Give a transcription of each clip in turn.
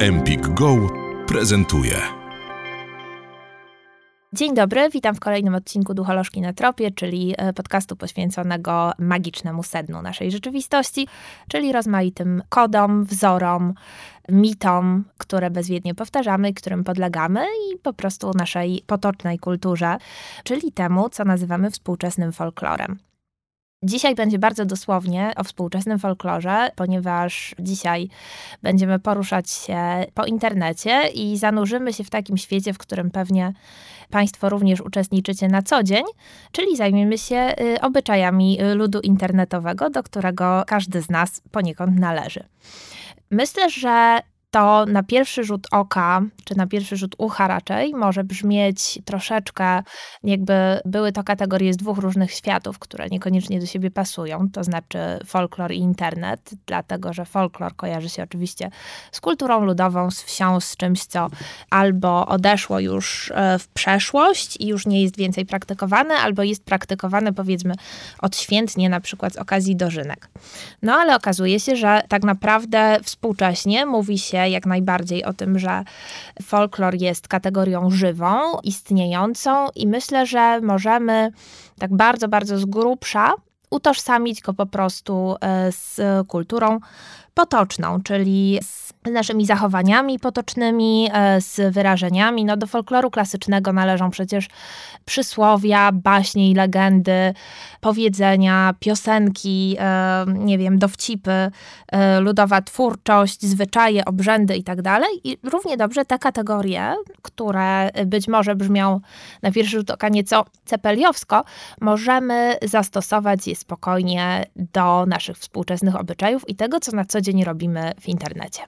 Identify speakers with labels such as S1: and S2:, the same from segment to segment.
S1: Empik Go prezentuje.
S2: Dzień dobry, witam w kolejnym odcinku Ducholożki na Tropie, czyli e, podcastu poświęconego magicznemu sednu naszej rzeczywistości, czyli rozmaitym kodom, wzorom, mitom, które bezwiednie powtarzamy, którym podlegamy i po prostu naszej potocznej kulturze, czyli temu, co nazywamy współczesnym folklorem. Dzisiaj będzie bardzo dosłownie o współczesnym folklorze, ponieważ dzisiaj będziemy poruszać się po internecie i zanurzymy się w takim świecie, w którym pewnie Państwo również uczestniczycie na co dzień, czyli zajmiemy się y, obyczajami ludu internetowego, do którego każdy z nas poniekąd należy. Myślę, że to na pierwszy rzut oka, czy na pierwszy rzut ucha raczej, może brzmieć troszeczkę, jakby były to kategorie z dwóch różnych światów, które niekoniecznie do siebie pasują, to znaczy folklor i internet, dlatego że folklor kojarzy się oczywiście z kulturą ludową, z wsią, z czymś, co albo odeszło już e, w przeszłość i już nie jest więcej praktykowane, albo jest praktykowane powiedzmy odświętnie, na przykład z okazji dożynek. No ale okazuje się, że tak naprawdę współcześnie mówi się jak najbardziej o tym, że folklor jest kategorią żywą, istniejącą i myślę, że możemy tak bardzo, bardzo z grubsza utożsamić go po prostu e, z kulturą potoczną, czyli z naszymi zachowaniami potocznymi, e, z wyrażeniami. No, do folkloru klasycznego należą przecież przysłowia, baśnie i legendy, powiedzenia, piosenki, e, nie wiem, dowcipy, e, ludowa twórczość, zwyczaje, obrzędy itd. Tak I równie dobrze te kategorie, które być może brzmią na pierwszy rzut oka nieco cepeliowsko, możemy zastosować je spokojnie do naszych współczesnych obyczajów i tego, co na co dzień robimy w internecie.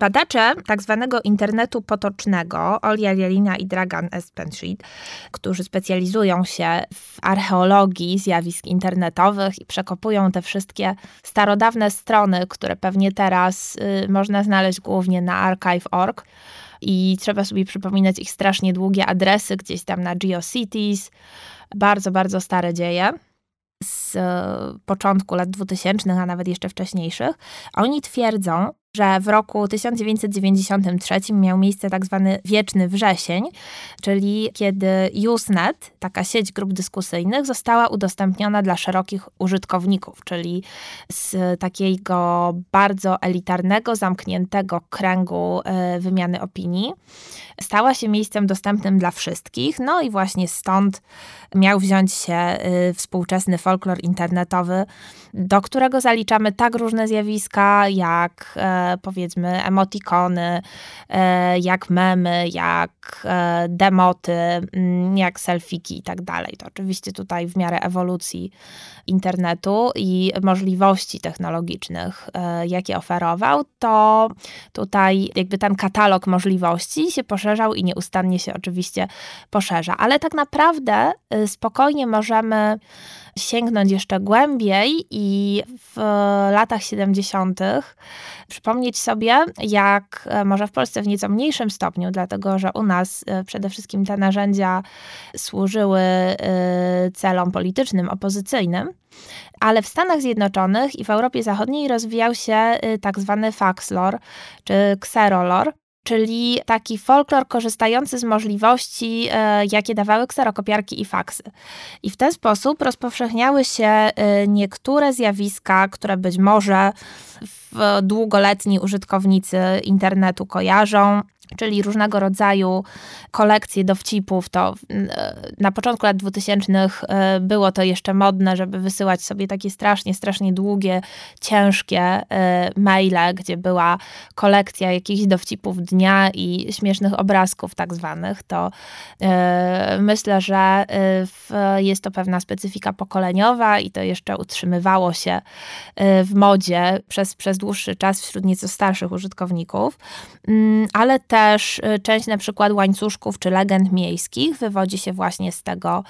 S2: Badacze tak zwanego internetu potocznego, Olia Jelina i Dragan Espenshit, którzy specjalizują się w archeologii zjawisk internetowych i przekopują te wszystkie starodawne strony, które pewnie teraz y, można znaleźć głównie na archive.org i trzeba sobie przypominać ich strasznie długie adresy gdzieś tam na GeoCities, bardzo, bardzo stare dzieje z e, początku lat 2000, a nawet jeszcze wcześniejszych, oni twierdzą, że w roku 1993 miał miejsce tak zwany wieczny wrzesień, czyli kiedy Usenet, taka sieć grup dyskusyjnych, została udostępniona dla szerokich użytkowników, czyli z takiego bardzo elitarnego, zamkniętego kręgu e, wymiany opinii, stała się miejscem dostępnym dla wszystkich. No i właśnie stąd miał wziąć się e, współczesny folklor internetowy, do którego zaliczamy tak różne zjawiska, jak e, powiedzmy emotikony, e, jak memy, jak e, demoty, mm, jak selfiki i tak dalej. To oczywiście tutaj w miarę ewolucji internetu i możliwości technologicznych, e, jakie oferował, to tutaj jakby ten katalog możliwości się poszerzał i nieustannie się oczywiście poszerza. Ale tak naprawdę spokojnie możemy sięgnąć jeszcze głębiej i w latach 70. przypomnieć sobie, jak e, może w Polsce w nieco mniejszym stopniu, dlatego że u nas e, przede wszystkim te narzędzia służyły e, celom politycznym, opozycyjnym, ale w Stanach Zjednoczonych i w Europie Zachodniej rozwijał się tak zwany faxlore czy xerolor, czyli taki folklor korzystający z możliwości, e, jakie dawały kserokopiarki i faksy. I w ten sposób rozpowszechniały się e, niektóre zjawiska, które być może długoletni użytkownicy internetu kojarzą, czyli różnego rodzaju kolekcje dowcipów. To e, na początku lat 2000 e, było to jeszcze modne, żeby wysyłać sobie takie strasznie, strasznie długie, ciężkie e, maile, gdzie była kolekcja jakichś dowcipów dnia i śmiesznych obrazków tak zwanych. To myślę, że jest to pewna specyfika pokoleniowa i to jeszcze utrzymywało się w modzie przez, przez dłuższy czas wśród nieco starszych użytkowników, mm, ale te też y, część na przykład łańcuszków czy legend miejskich wywodzi się właśnie z tego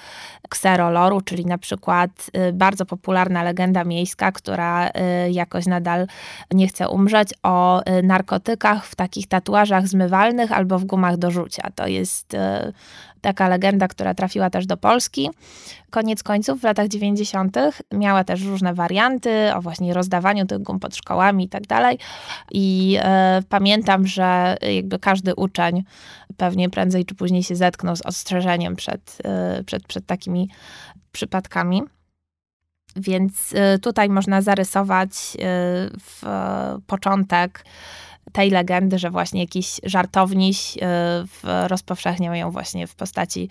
S2: kseroloru, czyli na przykład y, bardzo popularna legenda miejska, która y, jakoś nadal nie chce umrzeć, o narkotykach w takich tatuażach zmywalnych albo w gumach do rzucia. To jest taka legenda, która trafiła też do Polski. Koniec końców w latach 90. miała też różne warianty o właśnie rozdawaniu tych gum pod szkołami i tak dalej. I e, pamiętam, że jakby każdy uczeń pewnie prędzej czy później się zetknął z ostrzeżeniem przed, e, przed, przed takimi przypadkami. Więc e, tutaj można zarysować w początek tej legendy, że właśnie jakiś żartowniś y, rozpowszechniał ją właśnie w postaci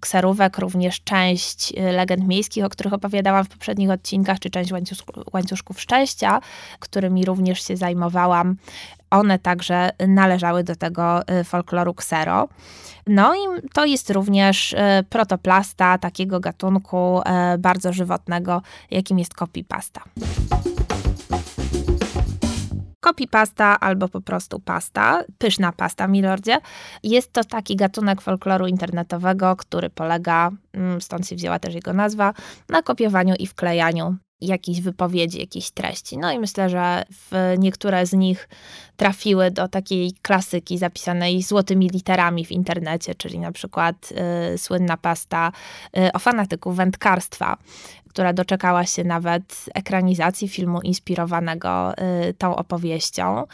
S2: kserówek, również część y, legend miejskich, o których opowiadałam w poprzednich odcinkach, czy część łańcuszków szczęścia, którymi również się zajmowałam. One także należały do tego y, folkloru ksero. No i to jest również protoplasta takiego gatunku bardzo żywotnego, jakim jest copypasta copy pasta albo po prostu pasta, pyszna pasta, milordzie. Jest to taki gatunek folkloru internetowego, który polega, mm, stąd się wzięła też jego nazwa, na kopiowaniu i wklejaniu jakichś wypowiedzi, jakiejś treści. No i myślę, że niektóre z nich trafiły do takiej klasyki zapisanej złotymi literami w internecie, czyli na przykład y, słynna pasta y, o fanatyku wędkarstwa, która doczekała się nawet ekranizacji filmu inspirowanego y, tą opowieścią,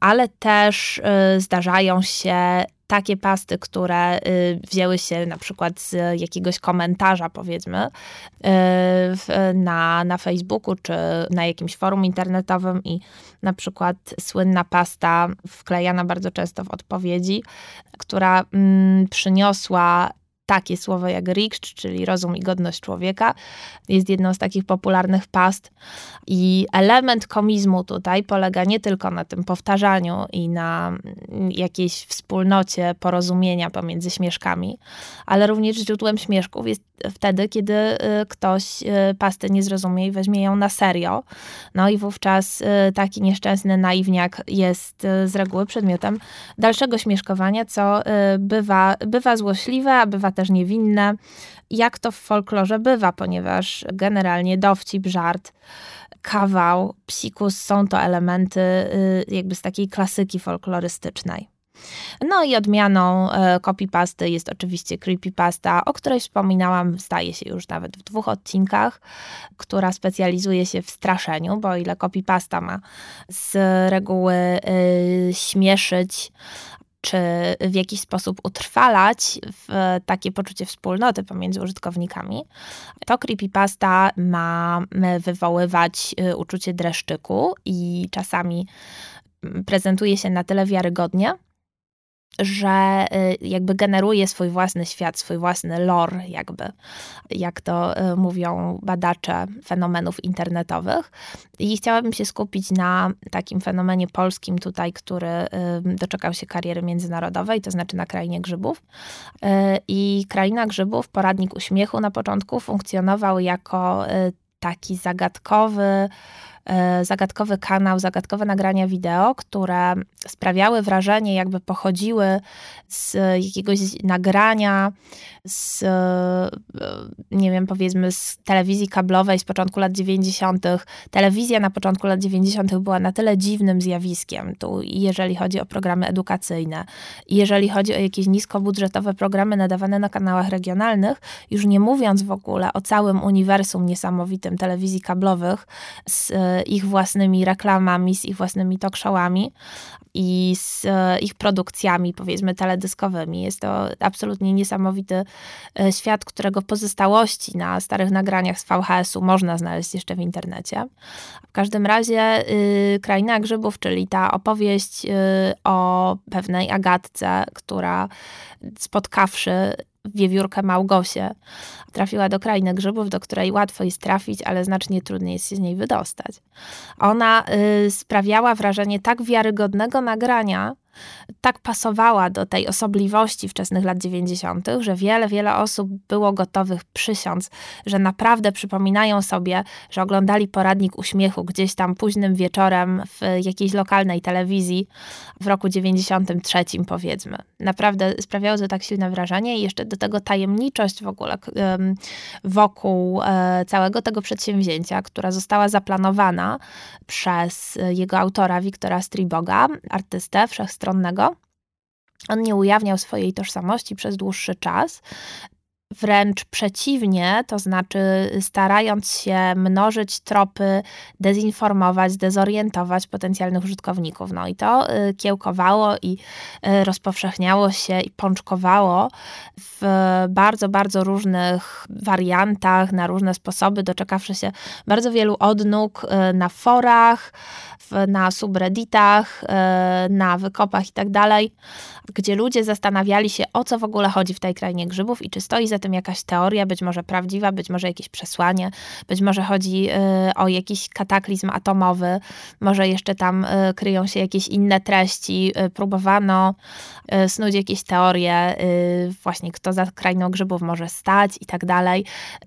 S2: ale też y, zdarzają się takie pasty, które y, wzięły się na przykład z jakiegoś komentarza, powiedzmy, na, na Facebooku czy na jakimś forum internetowym i na przykład słynna pasta wklejana bardzo często w odpowiedzi, która mm, przyniosła takie słowo jak riksz, czyli rozum i godność człowieka, jest jedną z takich popularnych past. I element komizmu tutaj polega nie tylko na tym powtarzaniu i na jakiejś wspólnocie porozumienia pomiędzy śmieszkami, ale również źródłem śmieszków jest wtedy, kiedy y, ktoś y, pasty nie zrozumie i weźmie ją na serio. No i wówczas y, taki nieszczęsny naiwniak jest z reguły przedmiotem dalszego śmieszkowania, co bywa, bywa złośliwe, a bywa też niewinne, jak to w folklorze bywa, ponieważ generalnie dowcip, żart, kawał, psikus są to elementy jakby z takiej klasyki folklorystycznej. No i odmianą e, copypasty jest oczywiście creepypasta, o której wspominałam, zdaje się już nawet w dwóch odcinkach, która specjalizuje się w straszeniu, bo ile copypasta ma z reguły y, śmieszyć, czy w jakiś sposób utrwalać w takie poczucie wspólnoty pomiędzy użytkownikami, to creepypasta ma wywoływać y, uczucie dreszczyku i czasami prezentuje się na tyle wiarygodnie, że y, jakby generuje swój własny świat, swój własny lore, jakby, jak to y, mówią badacze fenomenów internetowych. I chciałabym się skupić na takim fenomenie polskim tutaj, który y, doczekał się kariery międzynarodowej, to znaczy na Krainie Grzybów. I Kraina Grzybów, poradnik uśmiechu na początku, funkcjonował jako taki zagadkowy, zagadkowy kanał, zagadkowe nagrania wideo, które sprawiały wrażenie, jakby pochodziły z jakiegoś nagrania, z, e, nie wiem, powiedzmy, z telewizji kablowej z początku lat 90. Telewizja na początku lat 90. była na tyle dziwnym zjawiskiem, tu jeżeli chodzi o programy edukacyjne, jeżeli chodzi o jakieś niskobudżetowe programy nadawane na kanałach regionalnych, już nie mówiąc w ogóle o całym uniwersum niesamowitym telewizji kablowych z ich własnymi reklamami, z ich własnymi talk showami i z e, ich produkcjami, powiedzmy, teledyskowymi. Jest to absolutnie niesamowity e, świat, którego pozostałości na starych nagraniach z VHS-u można znaleźć jeszcze w internecie. W każdym razie y, Kraina Grzybów, czyli ta opowieść y, o pewnej Agatce, która spotkawszy wiewiórkę Małgosię. Trafiła do krainy grzybów, do której łatwo jest trafić, ale znacznie trudniej jest się z niej wydostać. Ona y, sprawiała wrażenie tak wiarygodnego nagrania, tak pasowała do tej osobliwości wczesnych lat 90., że wiele, wiele osób było gotowych przysiąc, że naprawdę przypominają sobie, że oglądali poradnik uśmiechu gdzieś tam późnym wieczorem w jakiejś lokalnej telewizji w roku 93, powiedzmy. Naprawdę sprawiało to tak silne wrażenie i jeszcze do tego tajemniczość w ogóle wokół e, całego tego przedsięwzięcia, która została zaplanowana przez jego autora Wiktora Striboga, artystę On nie ujawniał swojej tożsamości przez dłuższy czas, Wręcz przeciwnie, to znaczy starając się mnożyć tropy, dezinformować, dezorientować potencjalnych użytkowników. No i to y, kiełkowało i y, rozpowszechniało się i pączkowało w bardzo, bardzo różnych wariantach, na różne sposoby, doczekawszy się bardzo wielu odnóg y, na forach, na subredditach, na wykopach i tak dalej, gdzie ludzie zastanawiali się, o co w ogóle chodzi w tej krainie grzybów i czy stoi za tym jakaś teoria, być może prawdziwa, być może jakieś przesłanie, być może chodzi y, o jakiś kataklizm atomowy, może jeszcze tam y, kryją się jakieś inne treści. Y, próbowano snuć jakieś teorie, właśnie kto za krainą grzybów może stać i tak dalej.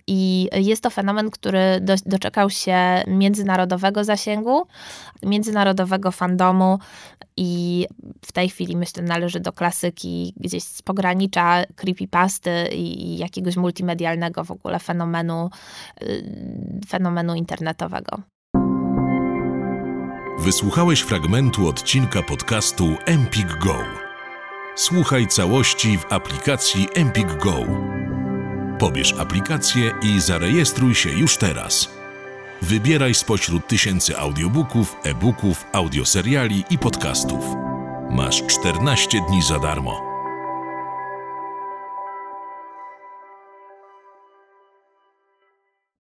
S2: I jest to fenomen, który do, doczekał się międzynarodowego zasięgu, międzynarodowego fandomu i w tej chwili myślę należy do klasyki gdzieś z pogranicza creepypasty i jakiegoś multimedialnego w ogóle fenomenu, y, fenomenu internetowego.
S1: Wysłuchałeś fragmentu odcinka podcastu Empik Go. Słuchaj całości w aplikacji Empik Go. Pobierz aplikację i zarejestruj się już teraz. Wybieraj spośród tysięcy audiobooków, e-booków, audioseriali i podcastów. Masz 14 dni za darmo.